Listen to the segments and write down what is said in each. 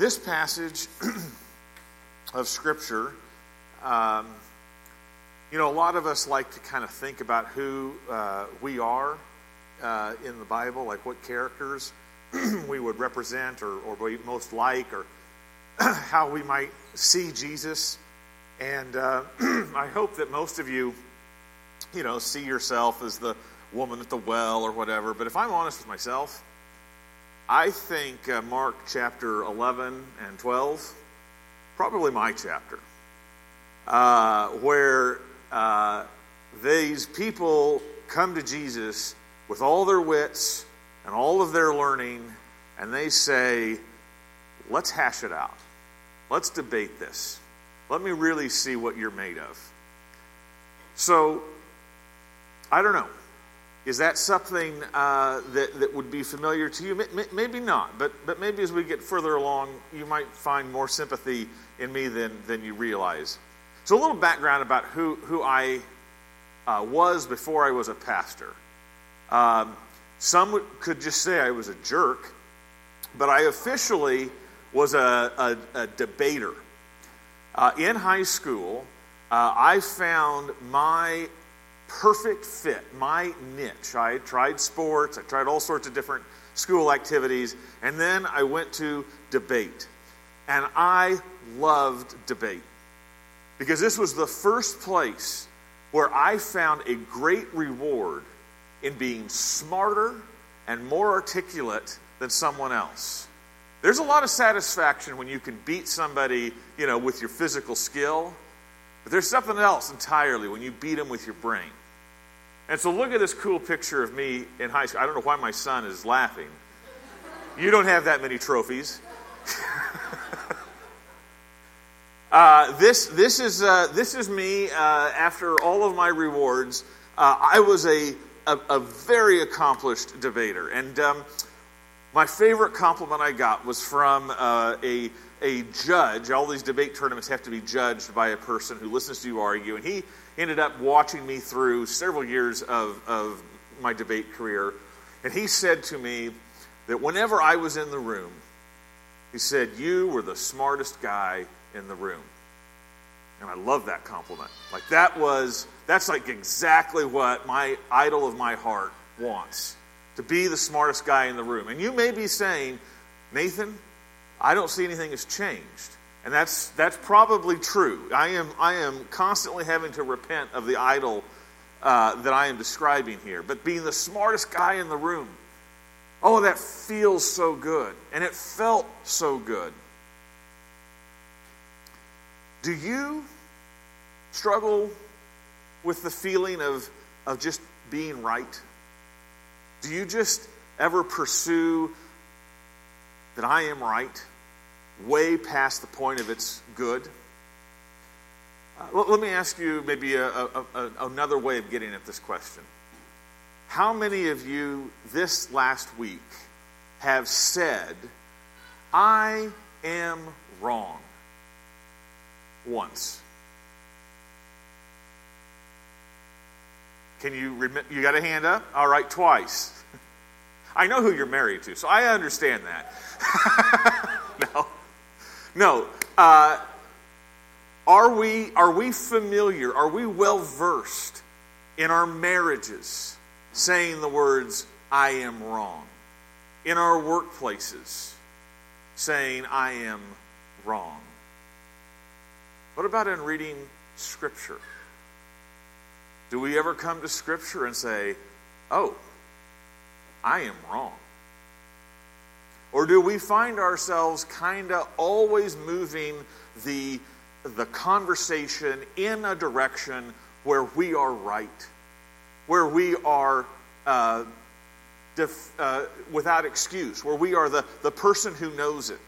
This passage of Scripture, um, you know, a lot of us like to kind of think about who uh, we are uh, in the Bible, like what characters we would represent or, or we most like, or how we might see Jesus. And uh, I hope that most of you, you know, see yourself as the woman at the well or whatever. But if I'm honest with myself, I think uh, Mark chapter 11 and 12, probably my chapter, uh, where uh, these people come to Jesus with all their wits and all of their learning, and they say, let's hash it out. Let's debate this. Let me really see what you're made of. So, I don't know. Is that something uh, that, that would be familiar to you? Maybe not, but, but maybe as we get further along, you might find more sympathy in me than, than you realize. So, a little background about who, who I uh, was before I was a pastor. Um, some could just say I was a jerk, but I officially was a, a, a debater. Uh, in high school, uh, I found my perfect fit, my niche. I tried sports, I tried all sorts of different school activities, and then I went to debate. And I loved debate because this was the first place where I found a great reward in being smarter and more articulate than someone else. There's a lot of satisfaction when you can beat somebody, you know, with your physical skill, but there's something else entirely when you beat them with your brain. And so look at this cool picture of me in high school. I don't know why my son is laughing. You don't have that many trophies. uh, this, this, is, uh, this is me uh, after all of my rewards. Uh, I was a, a, a, very accomplished debater. And um, my favorite compliment I got was from uh, a, a judge. All these debate tournaments have to be judged by a person who listens to you argue. And he ended up watching me through several years of, of my debate career. And he said to me that whenever I was in the room, he said, You were the smartest guy in the room. And I love that compliment. Like that was, that's like exactly what my idol of my heart wants to be the smartest guy in the room. And you may be saying, Nathan, I don't see anything has changed. And that's, that's probably true. I am, I am constantly having to repent of the idol uh, that I am describing here. But being the smartest guy in the room, oh, that feels so good. And it felt so good. Do you struggle with the feeling of, of just being right? Do you just ever pursue that I am right? Way past the point of its good? Uh, let me ask you maybe a, a, a, another way of getting at this question. How many of you this last week have said, I am wrong? Once. Can you remember? You got a hand up? All right, twice. I know who you're married to, so I understand that. no. Uh, are, we, are we familiar? Are we well versed in our marriages saying the words, I am wrong? In our workplaces saying, I am wrong? What about in reading Scripture? Do we ever come to Scripture and say, Oh, I am wrong? Or do we find ourselves kind of always moving the, the conversation in a direction where we are right, where we are uh, def, uh, without excuse, where we are the, the person who knows it?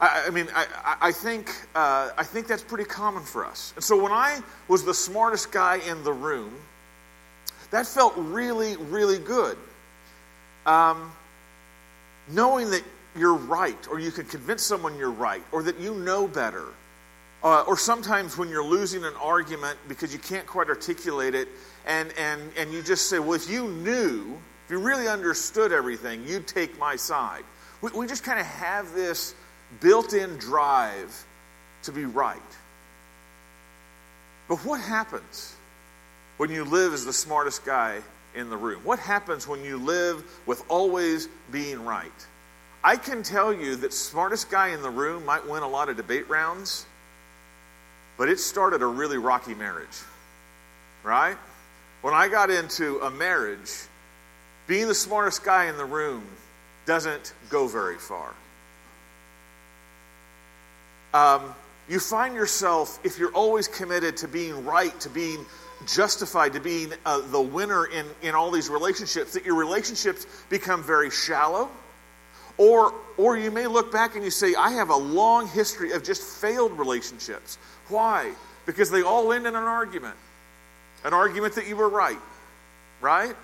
I, mean, I, I, think, uh, I think that's pretty common for us. And so when I was the smartest guy in the room, that felt really, really good. Um, knowing that you're right, or you can convince someone you're right, or that you know better. Uh, or sometimes when you're losing an argument because you can't quite articulate it, and, and, and you just say, Well, if you knew, if you really understood everything, you'd take my side. We, we just kind of have this built in drive to be right. But what happens when you live as the smartest guy in the room? What happens when you live with always being right? I can tell you that smartest guy in the room might win a lot of debate rounds, but it started a really rocky marriage. Right? When I got into a marriage, being the smartest guy in the room doesn't go very far. Um, you find yourself, if you're always committed to being right, to being justified, to being uh, the winner in, in all these relationships, that your relationships become very shallow. Or, or you may look back and you say, I have a long history of just failed relationships. Why? Because they all end in an argument. An argument that you were right, right?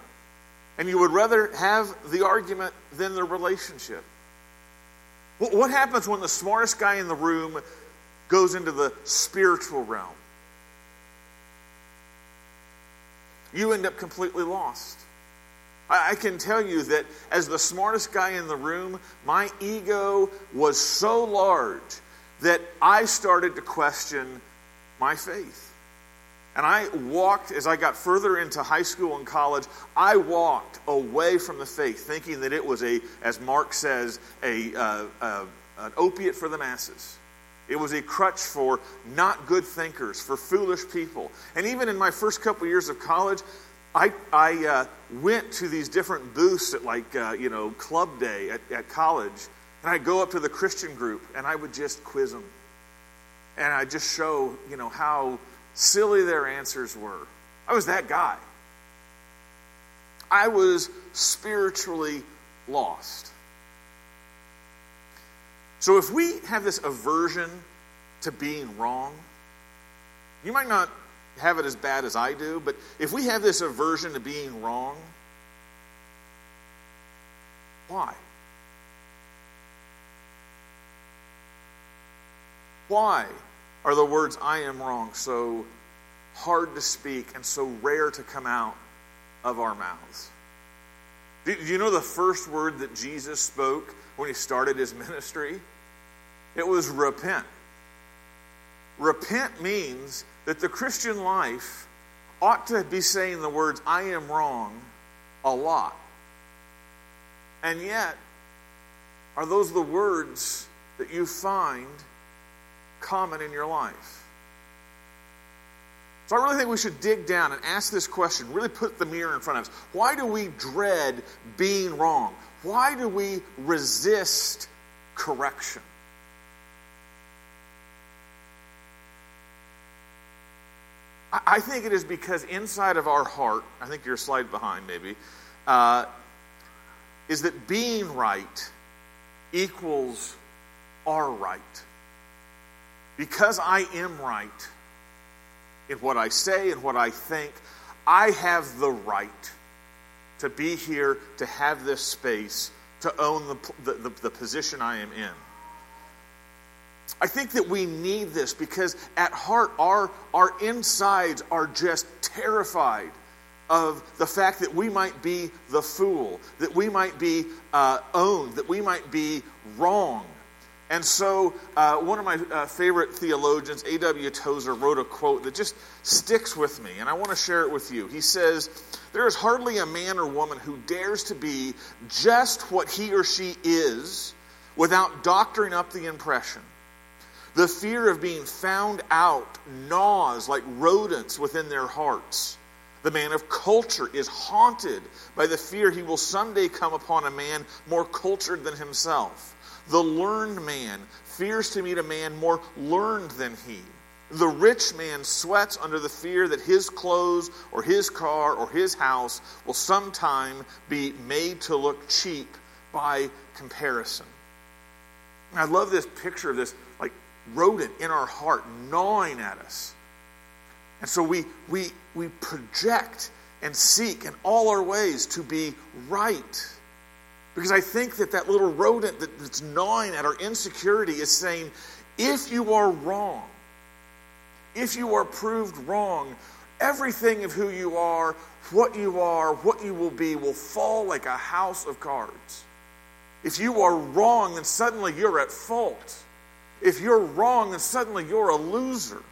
And you would rather have the argument than the relationship. What happens when the smartest guy in the room goes into the spiritual realm? You end up completely lost. I can tell you that as the smartest guy in the room, my ego was so large that I started to question my faith. And I walked, as I got further into high school and college, I walked away from the faith, thinking that it was a, as Marx says, a, uh, uh, an opiate for the masses. It was a crutch for not good thinkers, for foolish people. And even in my first couple years of college, I, I uh, went to these different booths at like, uh, you know, club day at, at college. And I'd go up to the Christian group and I would just quiz them. And I'd just show, you know, how silly their answers were. I was that guy. I was spiritually lost. So if we have this aversion to being wrong, you might not have it as bad as I do, but if we have this aversion to being wrong, why? Why are the words I am wrong so hard to speak and so rare to come out of our mouths? Do you know the first word that Jesus spoke when he started his ministry? It was repent. Repent means that the Christian life ought to be saying the words, I am wrong, a lot. And yet, are those the words that you find common in your life? So I really think we should dig down and ask this question, really put the mirror in front of us. Why do we dread being wrong? Why do we resist correction? I think it is because inside of our heart, I think you're a slide behind maybe, uh, is that being right equals our right. Because I am right in what I say and what I think, I have the right to be here, to have this space, to own the, the, the, position I am in. I think that we need this because at heart, our, our insides are just terrified of the fact that we might be the fool, that we might be uh, owned, that we might be wrong. And so, uh, one of my uh, favorite theologians, A.W. Tozer, wrote a quote that just sticks with me, and I want to share it with you. He says, There is hardly a man or woman who dares to be just what he or she is without doctoring up the impression. The fear of being found out gnaws like rodents within their hearts. The man of culture is haunted by the fear he will someday come upon a man more cultured than himself. The learned man fears to meet a man more learned than he. The rich man sweats under the fear that his clothes or his car or his house will sometime be made to look cheap by comparison. I love this picture of this like rodent in our heart gnawing at us. And so we we we project and seek in all our ways to be right. Because I think that that little rodent that's gnawing at our insecurity is saying, if you are wrong, if you are proved wrong, everything of who you are, what you are, what you will be, will fall like a house of cards. If you are wrong, then suddenly you're at fault. If you're wrong, then suddenly you're a loser.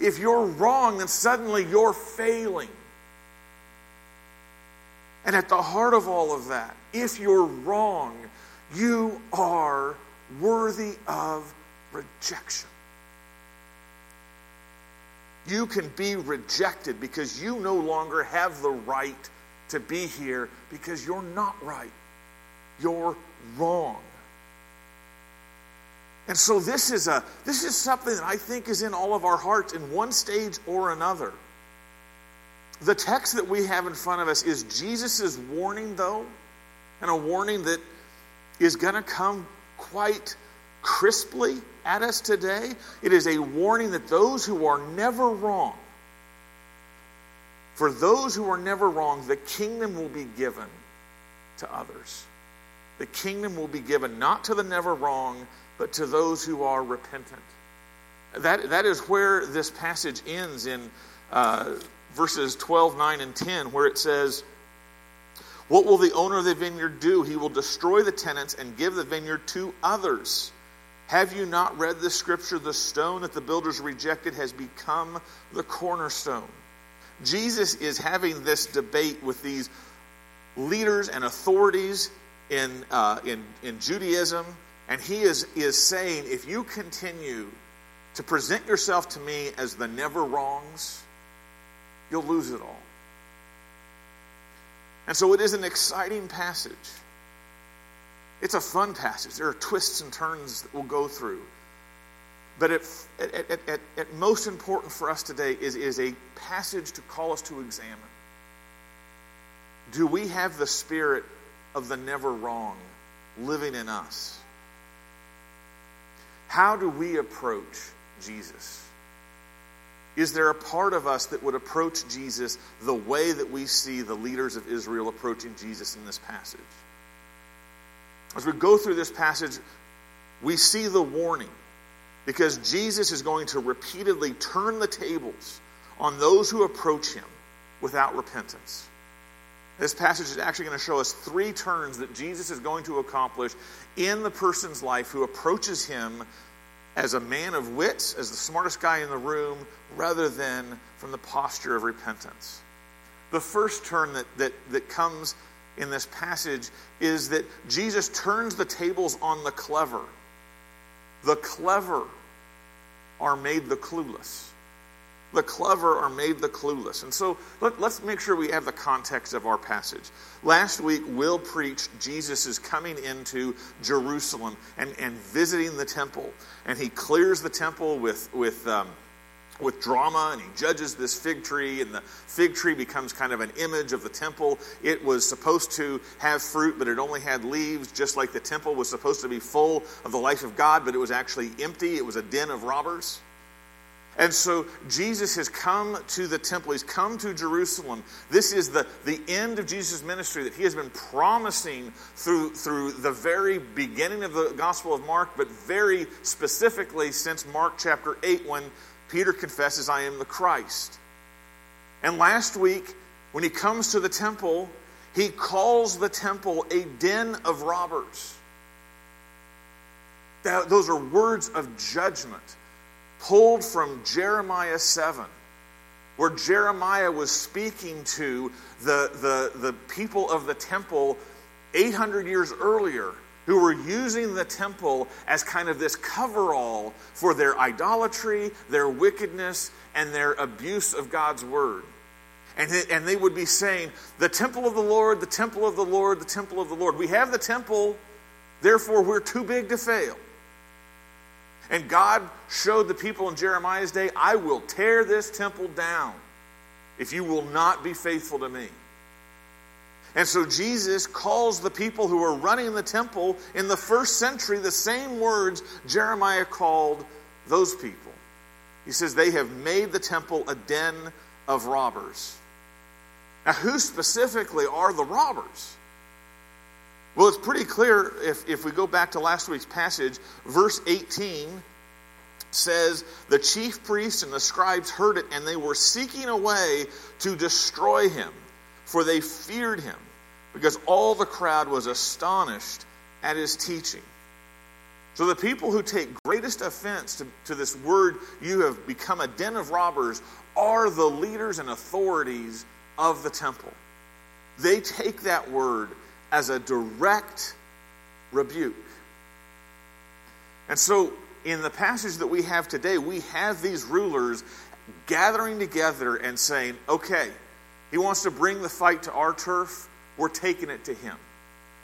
If you're wrong, then suddenly you're failing. And at the heart of all of that, if you're wrong, you are worthy of rejection. You can be rejected because you no longer have the right to be here because you're not right. You're wrong. And so this is a this is something that I think is in all of our hearts in one stage or another. The text that we have in front of us is Jesus' warning, though, and a warning that is going to come quite crisply at us today. It is a warning that those who are never wrong, for those who are never wrong, the kingdom will be given to others. The kingdom will be given not to the never wrong, but to those who are repentant. That, that is where this passage ends in uh, verses 12, 9, and 10, where it says, What will the owner of the vineyard do? He will destroy the tenants and give the vineyard to others. Have you not read the scripture? The stone that the builders rejected has become the cornerstone. Jesus is having this debate with these leaders and authorities in, uh, in, in Judaism, and he is, is saying, if you continue to present yourself to me as the never wrongs, you'll lose it all. And so it is an exciting passage. It's a fun passage. There are twists and turns that we'll go through. But at, at, at, at, most important for us today is, is a passage to call us to examine. Do we have the spirit of the never wrong living in us? How do we approach Jesus? Is there a part of us that would approach Jesus the way that we see the leaders of Israel approaching Jesus in this passage? As we go through this passage, we see the warning because Jesus is going to repeatedly turn the tables on those who approach him without repentance. This passage is actually going to show us three turns that Jesus is going to accomplish in the person's life who approaches him as a man of wits, as the smartest guy in the room, rather than from the posture of repentance. The first turn that, that, that comes in this passage is that Jesus turns the tables on the clever. The clever are made the clueless. The clever are made the clueless. And so let, us make sure we have the context of our passage. Last week, Will preached Jesus is coming into Jerusalem and, and visiting the temple. And he clears the temple with, with, um, with drama and he judges this fig tree, and the fig tree becomes kind of an image of the temple. It was supposed to have fruit, but it only had leaves, just like the temple was supposed to be full of the life of God, but it was actually empty. It was a den of robbers. And so Jesus has come to the temple. He's come to Jerusalem. This is the, the end of Jesus' ministry that he has been promising through, through the very beginning of the Gospel of Mark, but very specifically since Mark chapter 8 when Peter confesses, I am the Christ. And last week, when he comes to the temple, he calls the temple a den of robbers. Those are words of judgment pulled from Jeremiah 7, where Jeremiah was speaking to the, the, the people of the temple 800 years earlier who were using the temple as kind of this coverall for their idolatry, their wickedness, and their abuse of God's word. And, and they would be saying, The temple of the Lord, the temple of the Lord, the temple of the Lord. We have the temple, therefore we're too big to fail. And God showed the people in Jeremiah's day, I will tear this temple down if you will not be faithful to me. And so Jesus calls the people who are running the temple in the first century the same words Jeremiah called those people. He says, They have made the temple a den of robbers. Now, who specifically are the robbers? Well, it's pretty clear if, if we go back to last week's passage. Verse 18 says, The chief priests and the scribes heard it, and they were seeking a way to destroy him, for they feared him, because all the crowd was astonished at his teaching. So the people who take greatest offense to, to this word, you have become a den of robbers, are the leaders and authorities of the temple. They take that word as a direct rebuke. And so, in the passage that we have today, we have these rulers gathering together and saying, okay, he wants to bring the fight to our turf, we're taking it to him.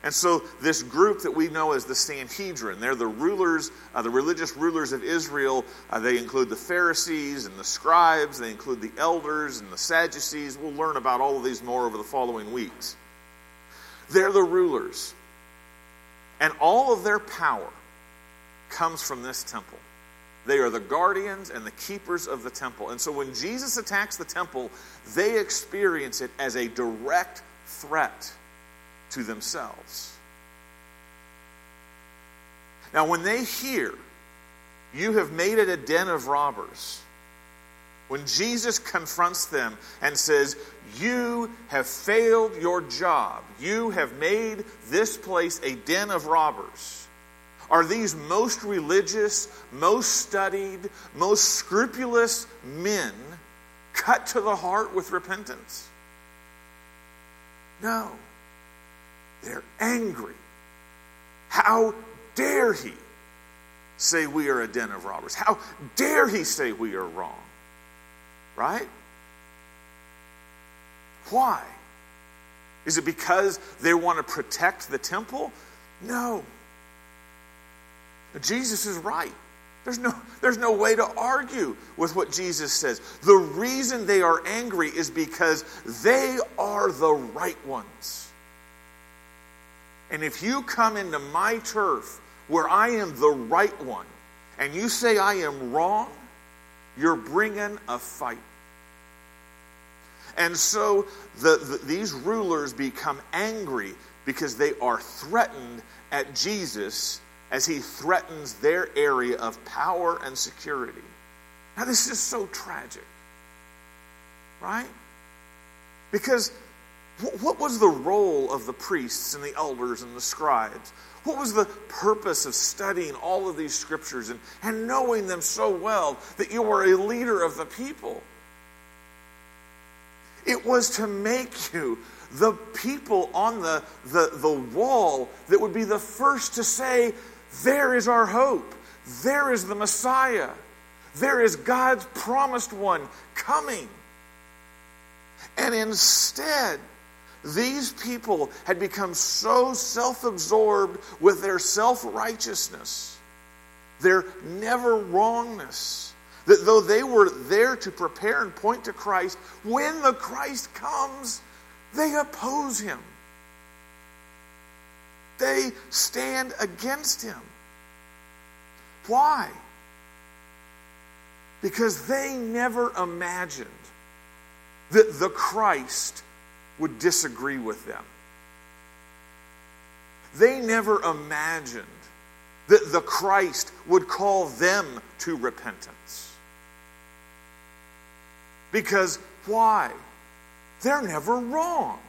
And so, this group that we know as the Sanhedrin, they're the rulers, uh, the religious rulers of Israel. Uh, they include the Pharisees and the scribes, they include the elders and the Sadducees. We'll learn about all of these more over the following weeks. They're the rulers. And all of their power comes from this temple. They are the guardians and the keepers of the temple. And so when Jesus attacks the temple, they experience it as a direct threat to themselves. Now, when they hear, you have made it a den of robbers, when Jesus confronts them and says, You have failed your job, you have made this place a den of robbers. Are these most religious, most studied, most scrupulous men cut to the heart with repentance? No. They're angry. How dare he say we are a den of robbers? How dare he say we are wrong? Right? Why? Is it because they want to protect the temple? No. Jesus is right. There's no, there's no way to argue with what Jesus says. The reason they are angry is because they are the right ones. And if you come into my turf where I am the right one and you say I am wrong, you're bringing a fight. And so the, the, these rulers become angry because they are threatened at Jesus as he threatens their area of power and security. Now, this is so tragic, right? Because what was the role of the priests and the elders and the scribes? What was the purpose of studying all of these scriptures and, and knowing them so well that you were a leader of the people? It was to make you the people on the, the, the wall that would be the first to say, There is our hope. There is the Messiah. There is God's promised one coming. And instead, these people had become so self absorbed with their self righteousness, their never wrongness, that though they were there to prepare and point to Christ, when the Christ comes, they oppose him. They stand against him. Why? Because they never imagined that the Christ would disagree with them. They never imagined that the Christ would call them to repentance. Because why? They're never wrong.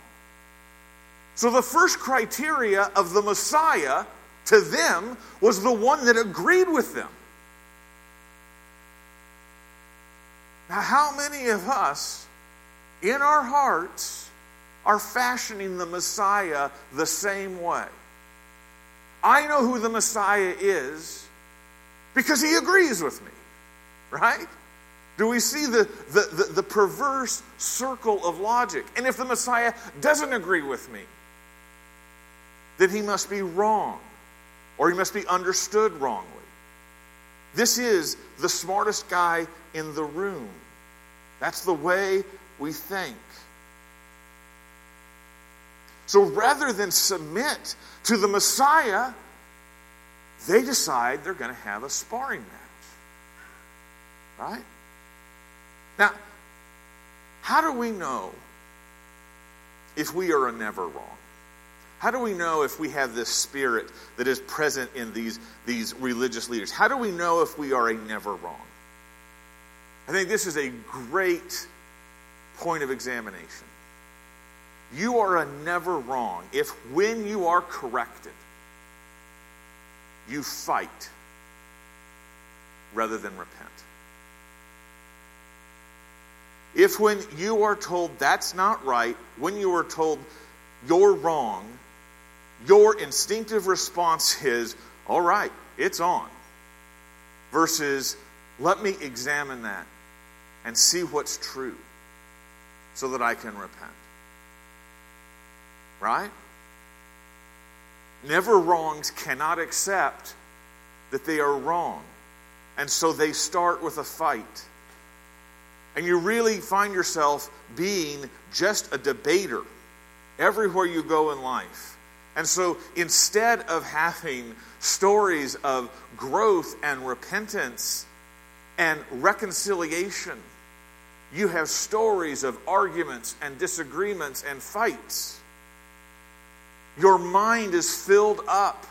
So the first criteria of the Messiah to them was the one that agreed with them. Now, how many of us in our hearts are fashioning the Messiah the same way? I know who the Messiah is because he agrees with me, right? Do we see the, the, the, the, perverse circle of logic? And if the Messiah doesn't agree with me, then he must be wrong or he must be understood wrongly. This is the smartest guy in the room. That's the way we think. So rather than submit to the Messiah, they decide they're going to have a sparring match. Right? Now, how do we know if we are a never wrong? How do we know if we have this spirit that is present in these, these religious leaders? How do we know if we are a never wrong? I think this is a great point of examination. You are a never wrong if when you are corrected, you fight rather than repent. If when you are told that's not right, when you are told you're wrong, your instinctive response is, all right, it's on, versus let me examine that and see what's true so that I can repent. Right? Never wrongs cannot accept that they are wrong. And so they start with a fight. And you really find yourself being just a debater everywhere you go in life. And so instead of having stories of growth and repentance and reconciliation, you have stories of arguments and disagreements and fights. Your mind is filled up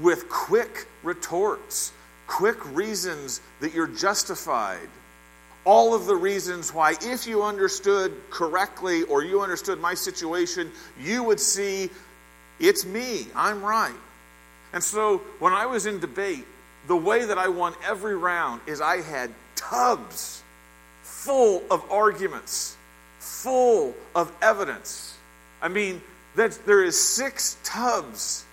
with quick retorts, quick reasons that you're justified. All of the reasons why, if you understood correctly or you understood my situation, you would see it's me, I'm right. And so when I was in debate, the way that I won every round is I had tubs full of arguments, full of evidence. I mean, that there is six tubs.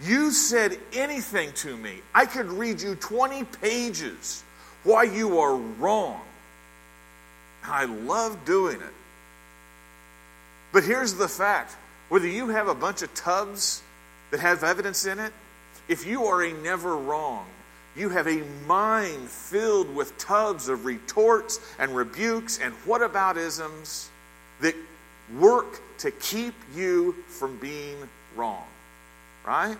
You said anything to me. I could read you 20 pages why you are wrong. I love doing it. But here's the fact whether you have a bunch of tubs that have evidence in it, if you are a never wrong, you have a mind filled with tubs of retorts and rebukes and whataboutisms that work to keep you from being wrong. Right?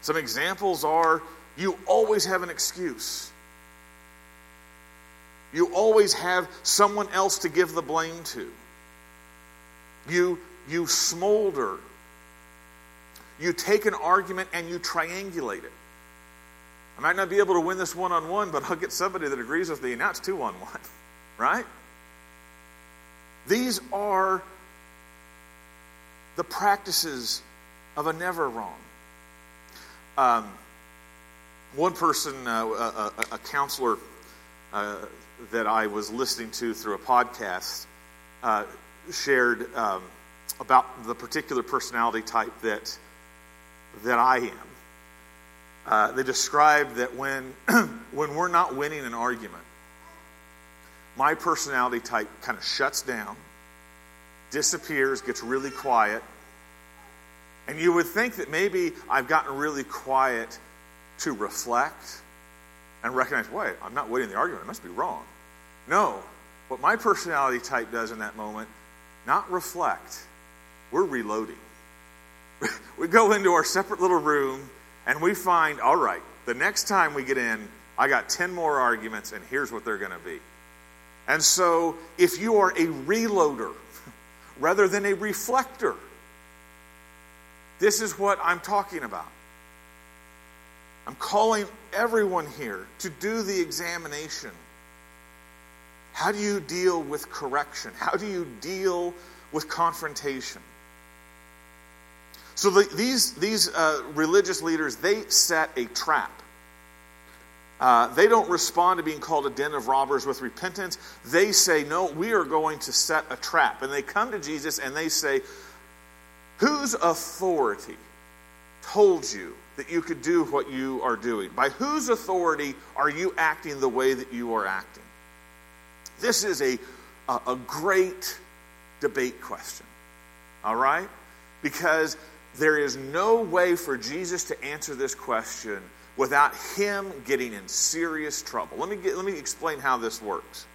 Some examples are you always have an excuse. You always have someone else to give the blame to. You, you smolder you take an argument and you triangulate it. I might not be able to win this one on one, but I'll get somebody that agrees with me, now it's two on one, right? These are the practices of a never wrong. Um, one person, uh, a, a, counselor uh, that I was listening to through a podcast, uh, shared um, about the particular personality type that that I am. Uh, they described that when, when we're not winning an argument, my personality type kind of shuts down, disappears, gets really quiet. And you would think that maybe I've gotten really quiet to reflect and recognize, wait, I'm not winning the argument. I must be wrong. No. What my personality type does in that moment, not reflect, we're reloading we go into our separate little room and we find, all right, the next time we get in, I got 10 more arguments and here's what they're going to be. And so if you are a reloader rather than a reflector, this is what I'm talking about. I'm calling everyone here to do the examination. How do you deal with correction? How do you deal with confrontation? So the, these, these uh, religious leaders, they set a trap. Uh, they don't respond to being called a den of robbers with repentance. They say, no, we are going to set a trap. And they come to Jesus and they say, whose authority told you that you could do what you are doing? By whose authority are you acting the way that you are acting? This is a, a, a great debate question, all right? Because there is no way for Jesus to answer this question without him getting in serious trouble. Let me, get, let me explain how this works.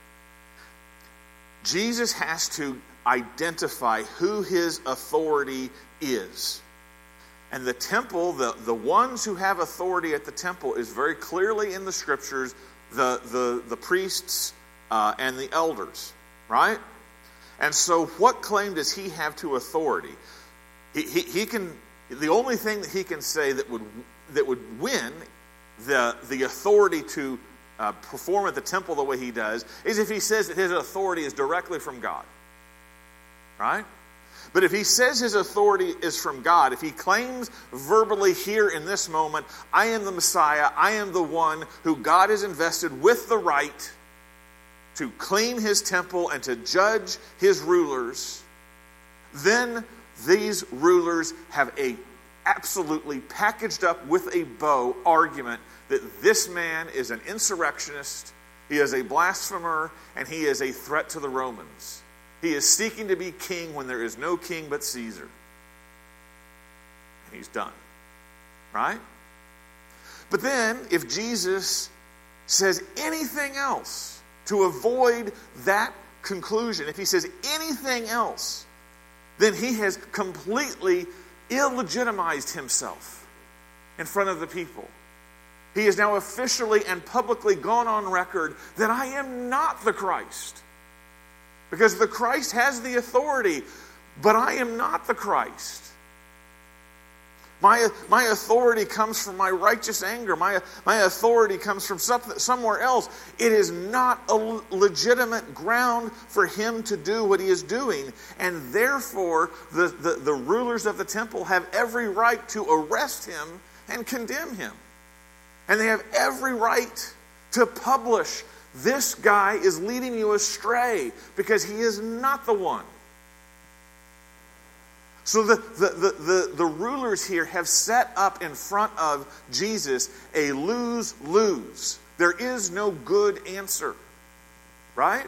Jesus has to identify who his authority is. And the temple, the, the ones who have authority at the temple, is very clearly in the scriptures the, the, the priests uh, and the elders, right? And so, what claim does he have to authority? He, he, he can, the only thing that he can say that would, that would win the, the authority to uh, perform at the temple the way he does is if he says that his authority is directly from God. Right? But if he says his authority is from God, if he claims verbally here in this moment, I am the Messiah, I am the one who God has invested with the right to clean his temple and to judge his rulers, then these rulers have a absolutely packaged up with a bow argument that this man is an insurrectionist, he is a blasphemer, and he is a threat to the Romans. He is seeking to be king when there is no king but Caesar. And he's done. Right? But then, if Jesus says anything else to avoid that conclusion, if he says anything else, then he has completely illegitimized himself in front of the people. He has now officially and publicly gone on record that I am not the Christ. Because the Christ has the authority, but I am not the Christ. My, my authority comes from my righteous anger. My, my authority comes from somewhere else. It is not a legitimate ground for him to do what he is doing. And therefore, the, the, the rulers of the temple have every right to arrest him and condemn him. And they have every right to publish this guy is leading you astray because he is not the one. So the, the, the, the, rulers here have set up in front of Jesus a lose lose. There is no good answer. Right?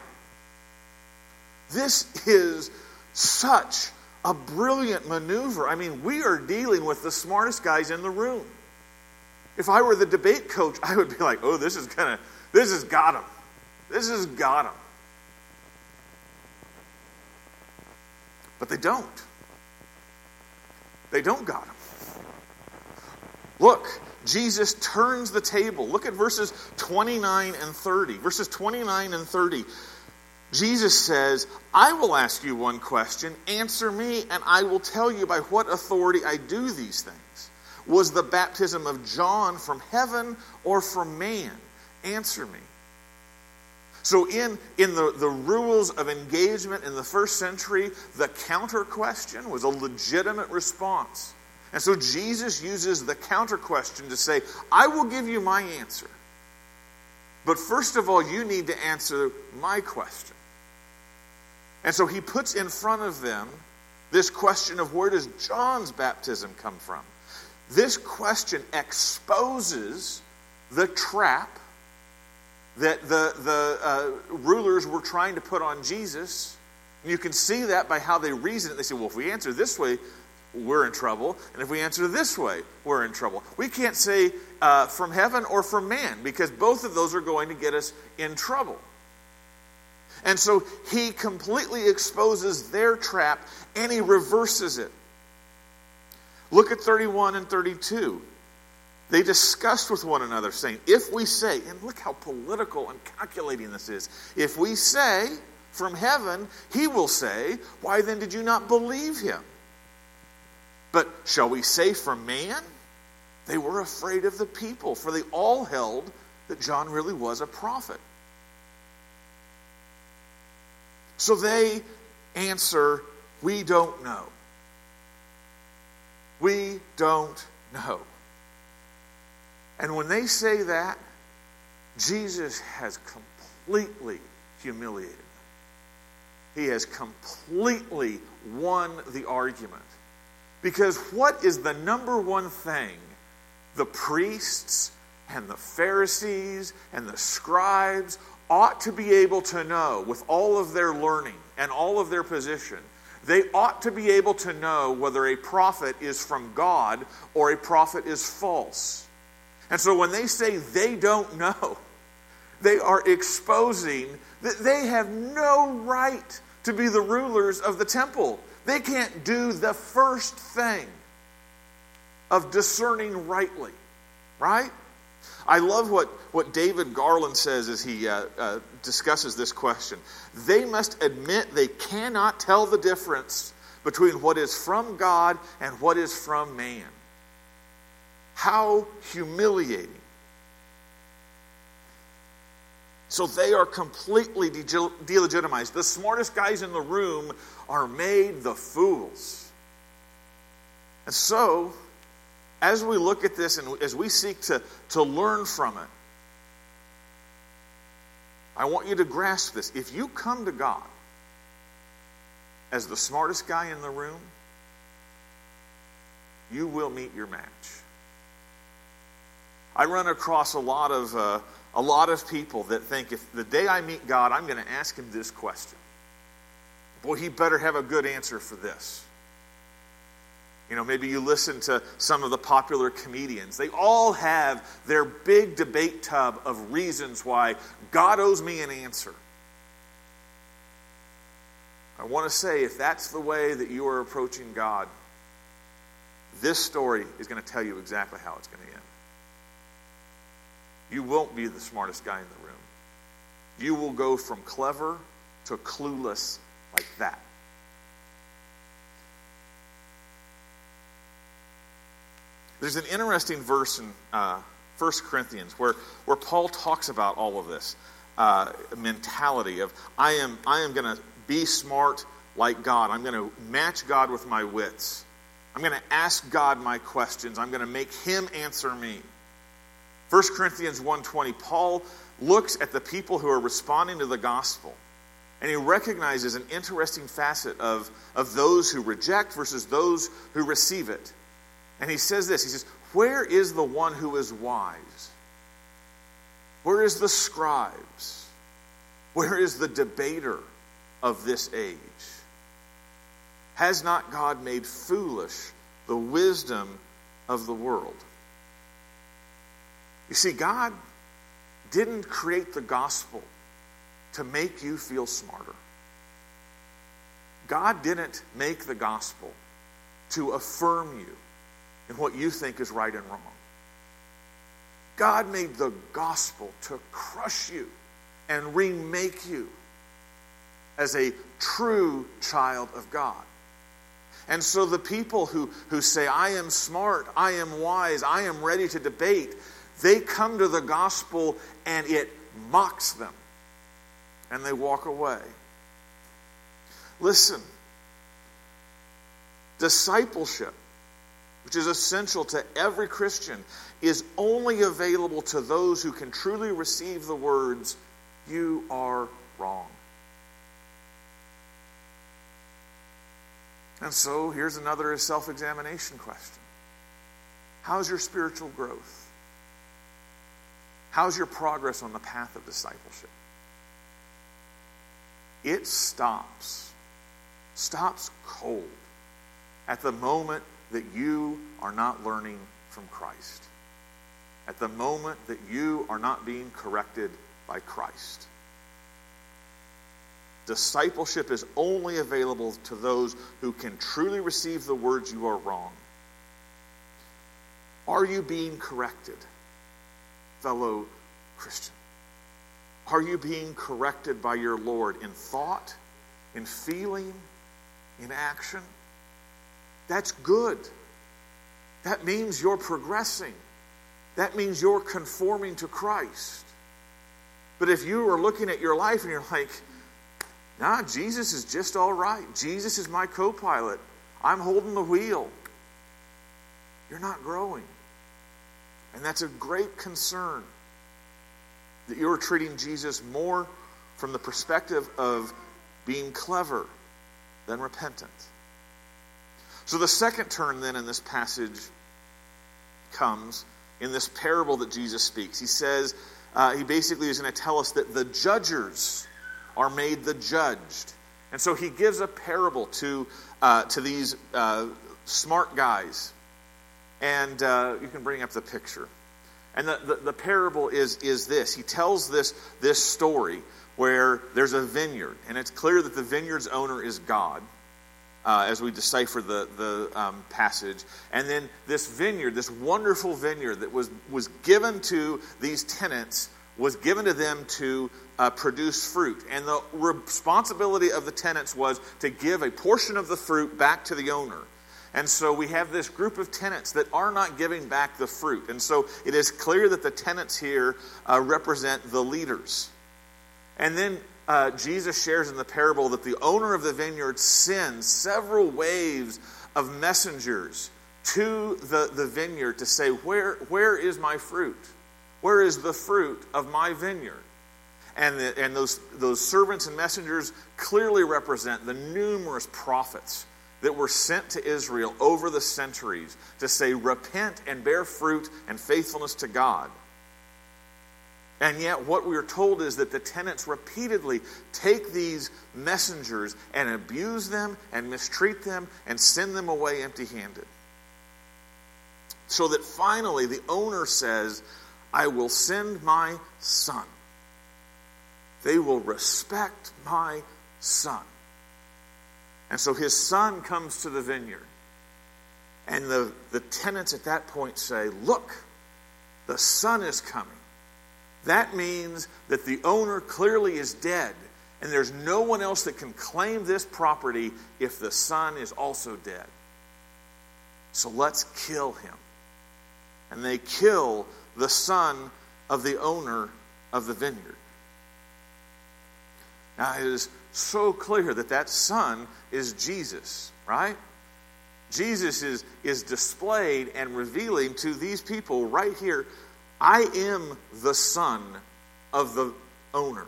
This is such a brilliant maneuver. I mean, we are dealing with the smartest guys in the room. If I were the debate coach, I would be like, oh, this is of, this has got him. This has got them. But they don't. They don't got them. Look, Jesus turns the table. Look at verses 29 and 30. Verses 29 and 30. Jesus says, I will ask you one question. Answer me, and I will tell you by what authority I do these things. Was the baptism of John from heaven or from man? Answer me. So, in, in the, the rules of engagement in the first century, the counter question was a legitimate response. And so, Jesus uses the counter question to say, I will give you my answer. But first of all, you need to answer my question. And so, he puts in front of them this question of where does John's baptism come from? This question exposes the trap that the, the uh, rulers were trying to put on Jesus. You can see that by how they reason it. They say, well, if we answer this way, we're in trouble. And if we answer this way, we're in trouble. We can't say uh, from heaven or from man because both of those are going to get us in trouble. And so he completely exposes their trap and he reverses it. Look at 31 and 32. They discussed with one another, saying, If we say, and look how political and calculating this is, if we say from heaven, he will say, Why then did you not believe him? But shall we say from man? They were afraid of the people, for they all held that John really was a prophet. So they answer, We don't know. We don't know. And when they say that, Jesus has completely humiliated them. He has completely won the argument. Because what is the number one thing the priests and the Pharisees and the scribes ought to be able to know with all of their learning and all of their position? They ought to be able to know whether a prophet is from God or a prophet is false. And so when they say they don't know, they are exposing that they have no right to be the rulers of the temple. They can't do the first thing of discerning rightly, right? I love what, what David Garland says as he uh, uh, discusses this question. They must admit they cannot tell the difference between what is from God and what is from man. How humiliating. So they are completely de- delegitimized. The smartest guys in the room are made the fools. And so, as we look at this and as we seek to, to learn from it, I want you to grasp this. If you come to God as the smartest guy in the room, you will meet your match. I run across a lot of uh, a lot of people that think if the day I meet God, I'm going to ask him this question. Boy, he better have a good answer for this. You know, maybe you listen to some of the popular comedians. They all have their big debate tub of reasons why God owes me an answer. I want to say if that's the way that you are approaching God, this story is going to tell you exactly how it's going to end. You won't be the smartest guy in the room. You will go from clever to clueless like that. There's an interesting verse in uh, 1 Corinthians where, where Paul talks about all of this uh, mentality of I am, I am going to be smart like God. I'm going to match God with my wits. I'm going to ask God my questions. I'm going to make him answer me. 1 Corinthians 1:20 Paul looks at the people who are responding to the gospel and he recognizes an interesting facet of, of those who reject versus those who receive it. And he says this He says, Where is the one who is wise? Where is the scribes? Where is the debater of this age? Has not God made foolish the wisdom of the world? You see, God didn't create the gospel to make you feel smarter. God didn't make the gospel to affirm you in what you think is right and wrong. God made the gospel to crush you and remake you as a true child of God. And so the people who, who say, I am smart, I am wise, I am ready to debate, they come to the gospel and it mocks them. And they walk away. Listen, discipleship, which is essential to every Christian, is only available to those who can truly receive the words, You are wrong. And so here's another self examination question How's your spiritual growth? How's your progress on the path of discipleship? It stops, stops cold at the moment that you are not learning from Christ, at the moment that you are not being corrected by Christ. Discipleship is only available to those who can truly receive the words you are wrong. Are you being corrected? Fellow Christian? Are you being corrected by your Lord in thought, in feeling, in action? That's good. That means you're progressing. That means you're conforming to Christ. But if you are looking at your life and you're like, nah, Jesus is just all right. Jesus is my co pilot. I'm holding the wheel. You're not growing. And that's a great concern that you're treating Jesus more from the perspective of being clever than repentant. So the second turn then in this passage comes in this parable that Jesus speaks. He says, uh, he basically is going to tell us that the judgers are made the judged. And so he gives a parable to, uh, to these uh, smart guys and uh, you can bring up the picture. And the, the, the, parable is, is this He tells this, this story where there's a vineyard, and it's clear that the vineyard's owner is God. Uh, as we decipher the, the um, passage. And then this vineyard, this wonderful vineyard that was, was given to these tenants, was given to them to uh, produce fruit. And the responsibility of the tenants was to give a portion of the fruit back to the owner. And so we have this group of tenants that are not giving back the fruit. And so it is clear that the tenants here uh, represent the leaders. And then uh, Jesus shares in the parable that the owner of the vineyard sends several waves of messengers to the, the vineyard to say, where, where is my fruit? Where is the fruit of my vineyard? And, the, and those, those servants and messengers clearly represent the numerous prophets that were sent to Israel over the centuries to say, Repent and bear fruit and faithfulness to God. And yet, what we are told is that the tenants repeatedly take these messengers and abuse them and mistreat them and send them away empty handed. So that finally the owner says, I will send my son. They will respect my son. And so his son comes to the vineyard. And the, the tenants at that point say, Look, the son is coming. That means that the owner clearly is dead, and there's no one else that can claim this property if the son is also dead. So let's kill him. And they kill the son of the owner of the vineyard. Now, it is so clear that that son is Jesus, right? Jesus is, is displayed and revealing to these people right here I am the son of the owner.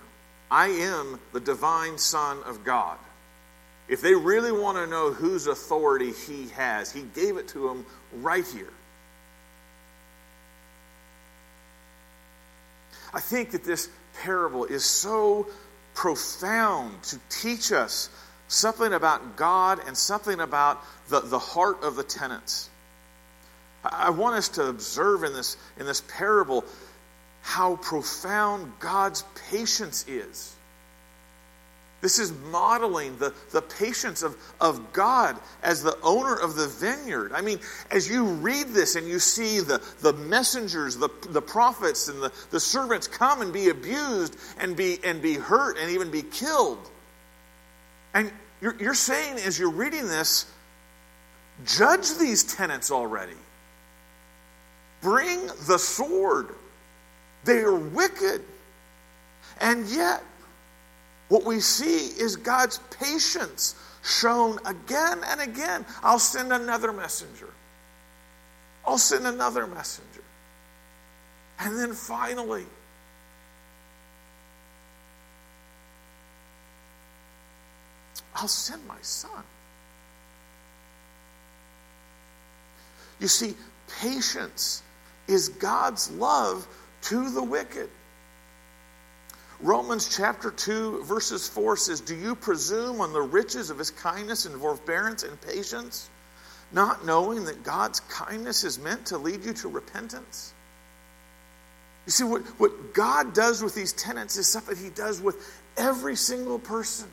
I am the divine son of God. If they really want to know whose authority he has, he gave it to them right here. I think that this parable is so profound to teach us something about God and something about the, the heart of the tenants. I want us to observe in this, in this parable how profound God's patience is. This is modeling the, the patience of, of God as the owner of the vineyard. I mean, as you read this and you see the, the messengers, the, the prophets, and the, the servants come and be abused and be, and be hurt and even be killed. And you're, you're saying, as you're reading this, judge these tenants already. Bring the sword. They are wicked. And yet, what we see is God's patience shown again and again. I'll send another messenger. I'll send another messenger. And then finally, I'll send my son. You see, patience is God's love to the wicked. Romans chapter 2, verses 4 says, Do you presume on the riches of his kindness and forbearance and patience, not knowing that God's kindness is meant to lead you to repentance? You see, what, what God does with these tenants is something he does with every single person.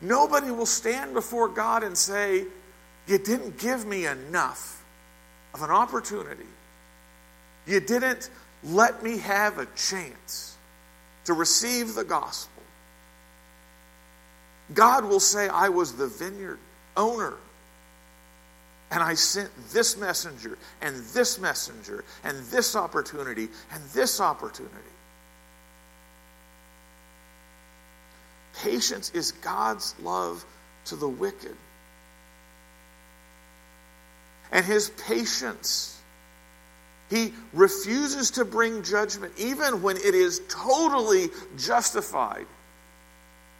Nobody will stand before God and say, You didn't give me enough of an opportunity. You didn't let me have a chance to receive the gospel, God will say, I was the vineyard owner. And I sent this messenger, and this messenger, and this opportunity, and this opportunity. Patience is God's love to the wicked. And his patience he refuses to bring judgment, even when it is totally justified.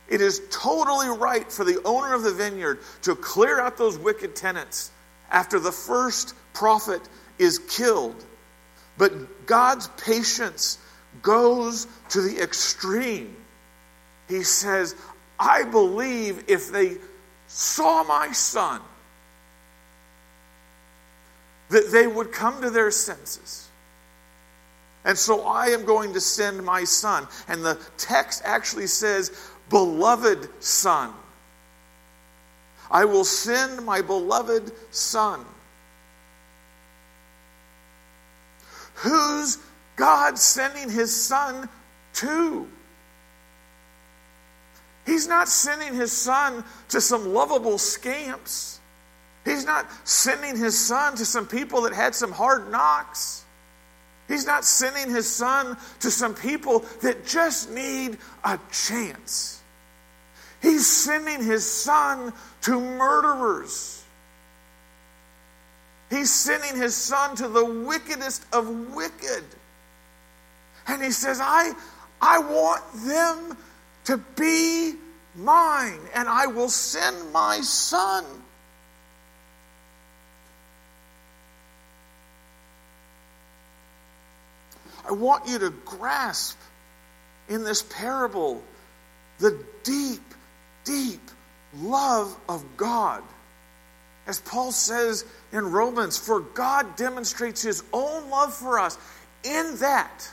It is totally right for the owner of the vineyard to clear out those wicked tenants after the first prophet is killed. But God's patience goes to the extreme. He says, I believe if they saw my son, that they would come to their senses. And so I am going to send my son. And the text actually says, beloved son. I will send my beloved son. Who's God sending his son to? He's not sending his son to some lovable scamps. He's not sending his son to some people that had some hard knocks. He's not sending his son to some people that just need a chance. He's sending his son to murderers. He's sending his son to the wickedest of wicked. And he says, I, I want them to be mine, and I will send my son. I want you to grasp in this parable the deep, deep love of God. As Paul says in Romans, for God demonstrates his own love for us in that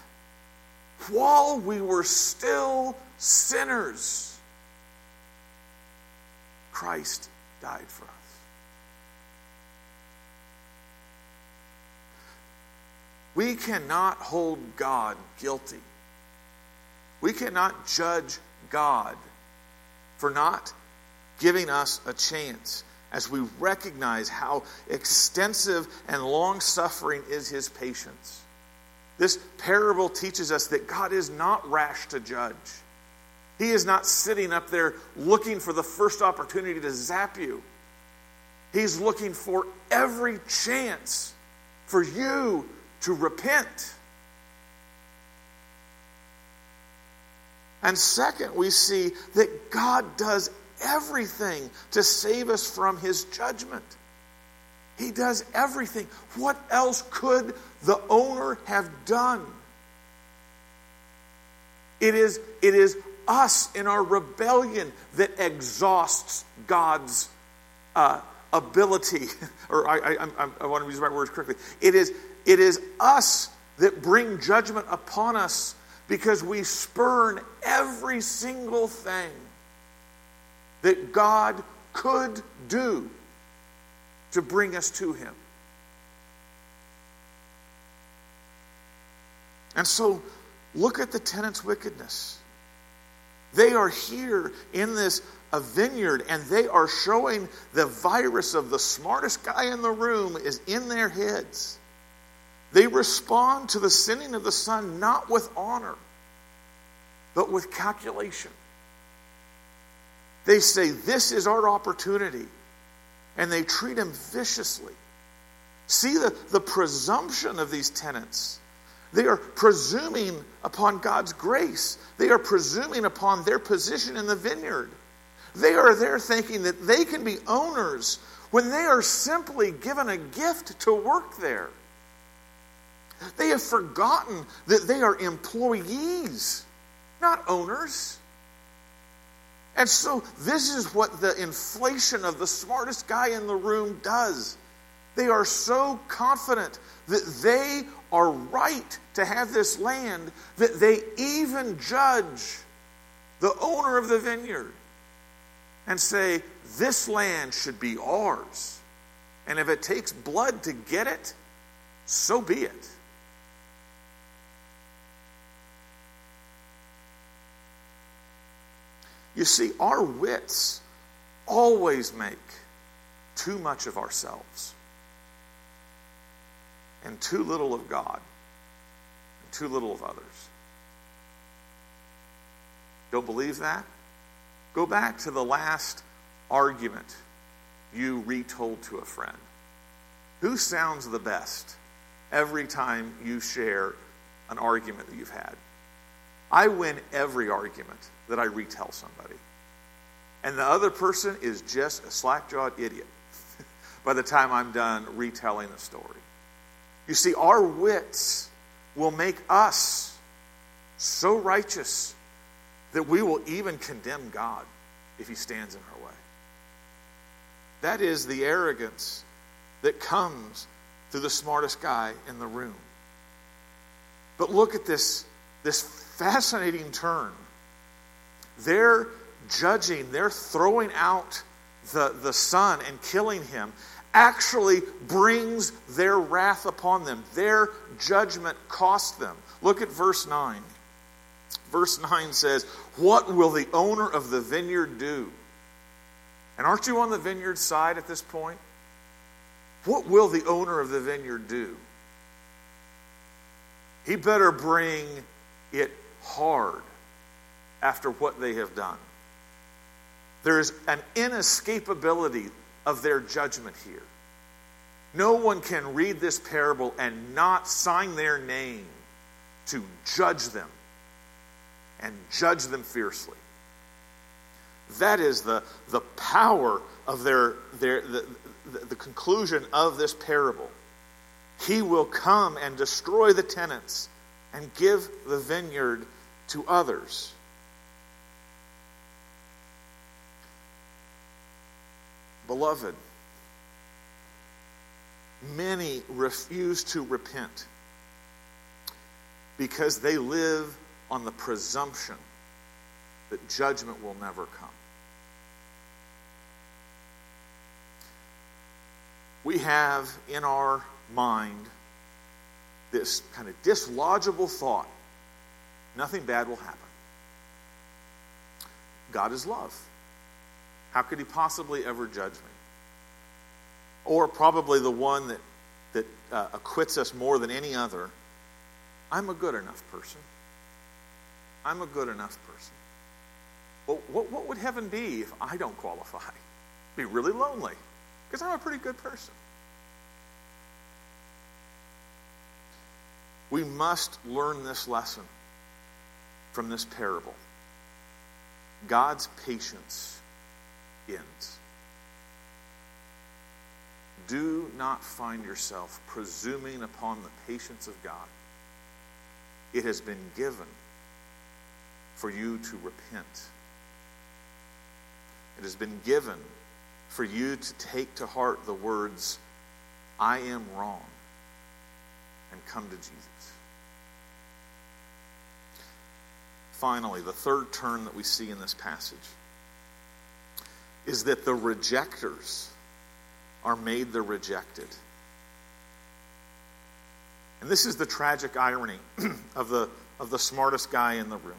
while we were still sinners, Christ died for us. We cannot hold God guilty. We cannot judge God for not giving us a chance as we recognize how extensive and long suffering is his patience. This parable teaches us that God is not rash to judge. He is not sitting up there looking for the first opportunity to zap you. He's looking for every chance for you to repent. And second, we see that God does everything to save us from his judgment. He does everything. What else could the owner have done? It is, it is us in our rebellion that exhausts God's uh, ability, or I, I, I, I want to use right words correctly. It is, it is us that bring judgment upon us because we spurn every single thing that God could do to bring us to Him. And so, look at the tenant's wickedness. They are here in this a vineyard and they are showing the virus of the smartest guy in the room is in their heads. They respond to the sending of the Son not with honor, but with calculation. They say, This is our opportunity. And they treat him viciously. See the, the presumption of these tenants. They are presuming upon God's grace, they are presuming upon their position in the vineyard. They are there thinking that they can be owners when they are simply given a gift to work there. They have forgotten that they are employees, not owners. And so, this is what the inflation of the smartest guy in the room does. They are so confident that they are right to have this land that they even judge the owner of the vineyard and say, This land should be ours. And if it takes blood to get it, so be it. You see, our wits always make too much of ourselves and too little of God and too little of others. Don't believe that? Go back to the last argument you retold to a friend. Who sounds the best every time you share an argument that you've had? I win every argument that I retell somebody. And the other person is just a slack jawed idiot by the time I'm done retelling the story. You see, our wits will make us so righteous that we will even condemn God if he stands in our way. That is the arrogance that comes through the smartest guy in the room. But look at this, this fascinating turn they're judging, they're throwing out the, the son and killing him actually brings their wrath upon them. Their judgment cost them. Look at verse 9. Verse 9 says, What will the owner of the vineyard do? And aren't you on the vineyard side at this point? What will the owner of the vineyard do? he better bring it hard after what they have done. There's an inescapability of their judgment here. No one can read this parable and not sign their name to judge them and judge them fiercely. That is the, the power of their, their the, the, the conclusion of this parable. He will come and destroy the tenants and give the vineyard to others. Beloved, many refuse to repent because they live on the presumption that judgment will never come. We have in our mind this kind of dislodgeable thought nothing bad will happen. God is love. How could he possibly ever judge me? Or probably the one that, that uh, acquits us more than any other I'm a good enough person. I'm a good enough person. Well, what, what would heaven be if I don't qualify? Be really lonely because I'm a pretty good person. We must learn this lesson from this parable. God's patience ends. Do not find yourself presuming upon the patience of God. It has been given for you to repent. It has been given for you to take to heart the words, I am wrong, and come to Jesus. Finally, the third turn that we see in this passage is that the rejectors are made the rejected. And this is the tragic irony of the, of the smartest guy in the room.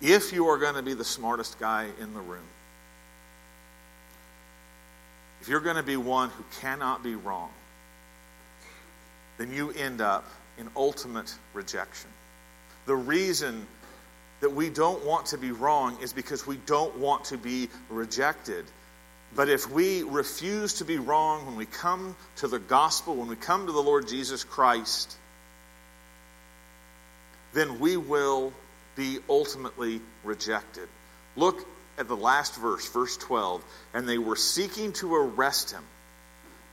If you are going to be the smartest guy in the room, if you're going to be one who cannot be wrong, then you end up in ultimate rejection. The reason that we don't want to be wrong is because we don't want to be rejected. But if we refuse to be wrong when we come to the gospel, when we come to the Lord Jesus Christ, then we will be ultimately rejected. Look at the last verse, verse 12. And they were seeking to arrest him,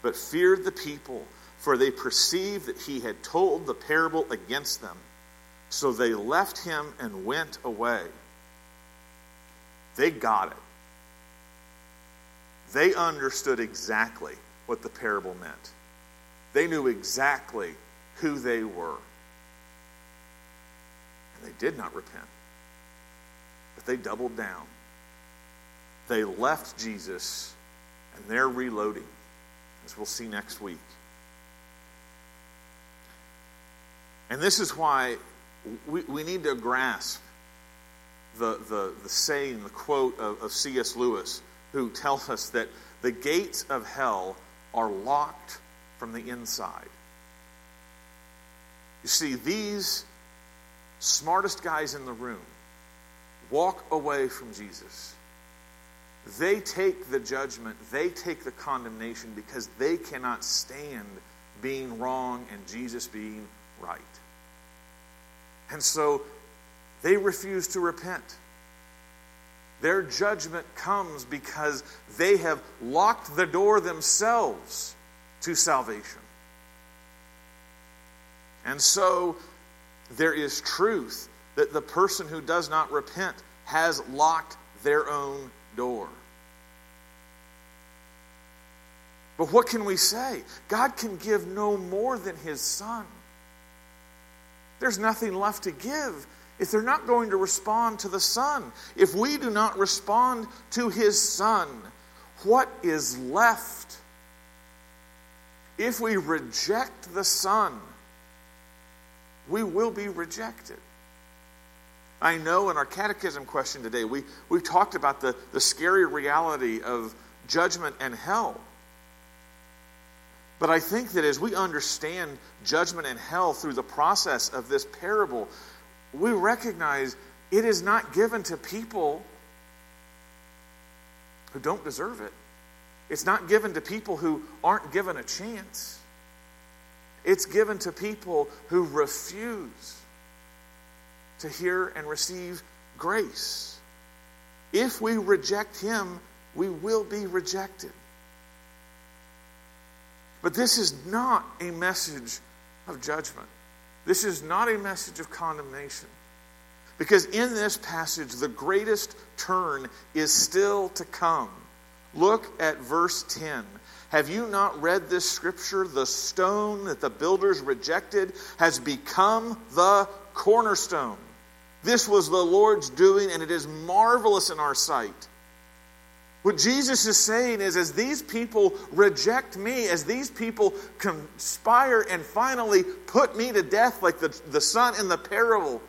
but feared the people, for they perceived that he had told the parable against them. So they left him and went away. They got it. They understood exactly what the parable meant. They knew exactly who they were. And they did not repent, but they doubled down. They left Jesus, and they're reloading, as we'll see next week. And this is why we, we need to grasp the, the, the saying, the quote of, of C.S. Lewis, who tells us that the gates of hell are locked from the inside. You see, these smartest guys in the room walk away from Jesus. They take the judgment, they take the condemnation because they cannot stand being wrong and Jesus being right. And so they refuse to repent. Their judgment comes because they have locked the door themselves to salvation. And so there is truth that the person who does not repent has locked their own door. But what can we say? God can give no more than his son. There's nothing left to give if they're not going to respond to the Son. If we do not respond to His Son, what is left? If we reject the Son, we will be rejected. I know in our catechism question today, we, we talked about the, the scary reality of judgment and hell. But I think that as we understand judgment and hell through the process of this parable, we recognize it is not given to people who don't deserve it. It's not given to people who aren't given a chance. It's given to people who refuse to hear and receive grace. If we reject Him, we will be rejected. But this is not a message of judgment. This is not a message of condemnation. Because in this passage, the greatest turn is still to come. Look at verse 10. Have you not read this scripture? The stone that the builders rejected has become the cornerstone. This was the Lord's doing, and it is marvelous in our sight. What Jesus is saying is, as these people reject me, as these people conspire and finally put me to death, like the, the son in the parable,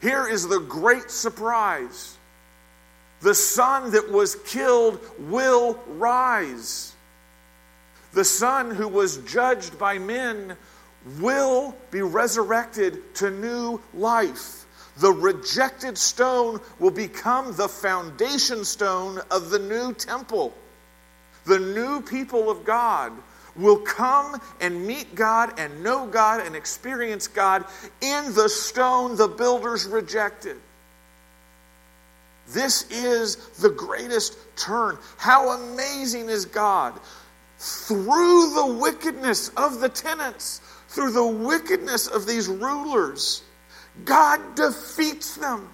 here is the great surprise. The son that was killed will rise. The son who was judged by men will be resurrected to new life the rejected stone will become the foundation stone of the new temple. The new people of God will come and meet God and know God and experience God in the stone the builders rejected. This is the greatest turn. How amazing is God! Through the wickedness of the tenants, through the wickedness of these rulers, God defeats them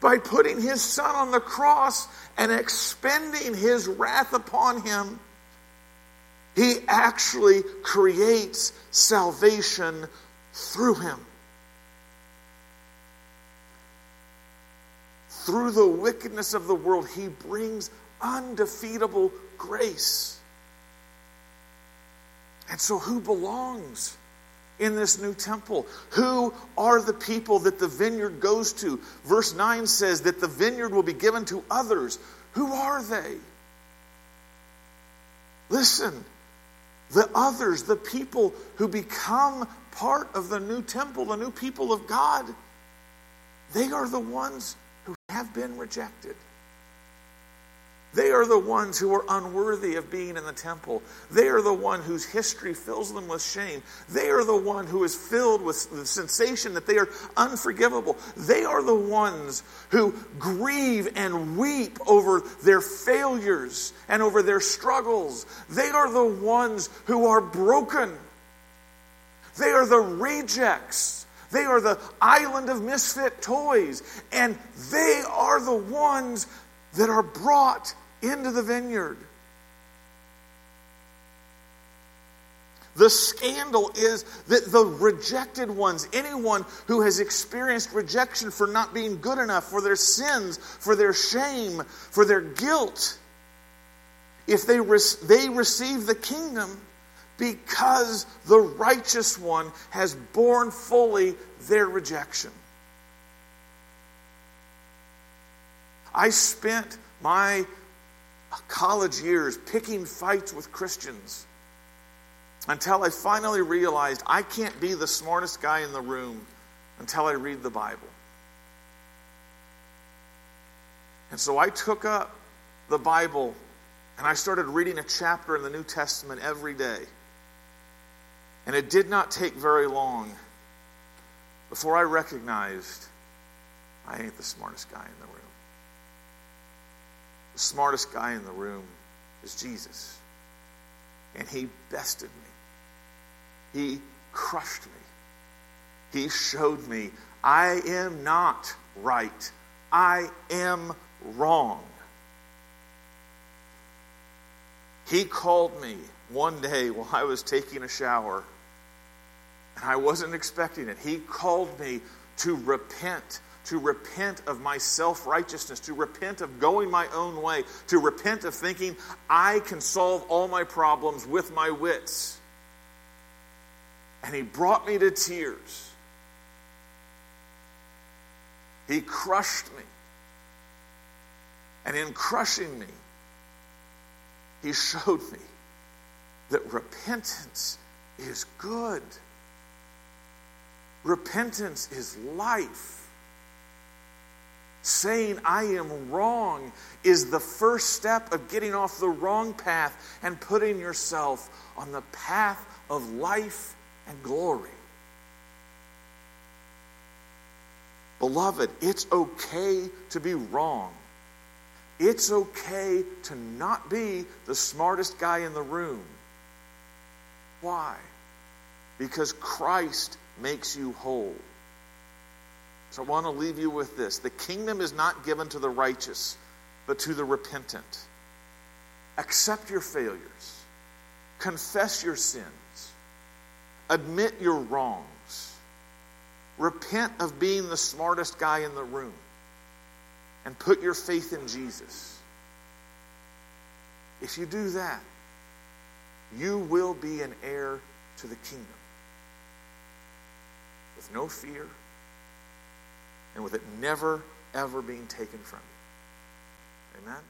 by putting his son on the cross and expending his wrath upon him. He actually creates salvation through him. Through the wickedness of the world, he brings undefeatable grace. And so, who belongs in this new temple? Who are the people that the vineyard goes to? Verse 9 says that the vineyard will be given to others. Who are they? Listen, the others, the people who become part of the new temple, the new people of God, they are the ones who have been rejected. They are the ones who are unworthy of being in the temple. They are the one whose history fills them with shame. They are the one who is filled with the sensation that they are unforgivable. They are the ones who grieve and weep over their failures and over their struggles. They are the ones who are broken. They are the rejects. They are the island of misfit toys. And they are the ones that are brought into the vineyard. The scandal is that the rejected ones, anyone who has experienced rejection for not being good enough, for their sins, for their shame, for their guilt, if they, re- they receive the kingdom because the righteous one has borne fully their rejection. I spent my college years picking fights with Christians until I finally realized I can't be the smartest guy in the room until I read the Bible. And so I took up the Bible and I started reading a chapter in the New Testament every day. And it did not take very long before I recognized I ain't the smartest guy in the room. The smartest guy in the room is Jesus. And he bested me. He crushed me. He showed me I am not right. I am wrong. He called me one day while I was taking a shower, and I wasn't expecting it. He called me to repent to repent of my self righteousness, to repent of going my own way, to repent of thinking I can solve all my problems with my wits. And he brought me to tears. He crushed me. And in crushing me, he showed me that repentance is good. Repentance is life. Saying I am wrong is the first step of getting off the wrong path and putting yourself on the path of life and glory. Beloved, it's okay to be wrong. It's okay to not be the smartest guy in the room. Why? Because Christ makes you whole. So I want to leave you with this the kingdom is not given to the righteous, but to the repentant. Accept your failures, confess your sins, admit your wrongs Repent of being the smartest guy in the room and put your faith in Jesus. If you do that, you will be an heir to the kingdom with no fear and with it never, ever being taken from you. Amen?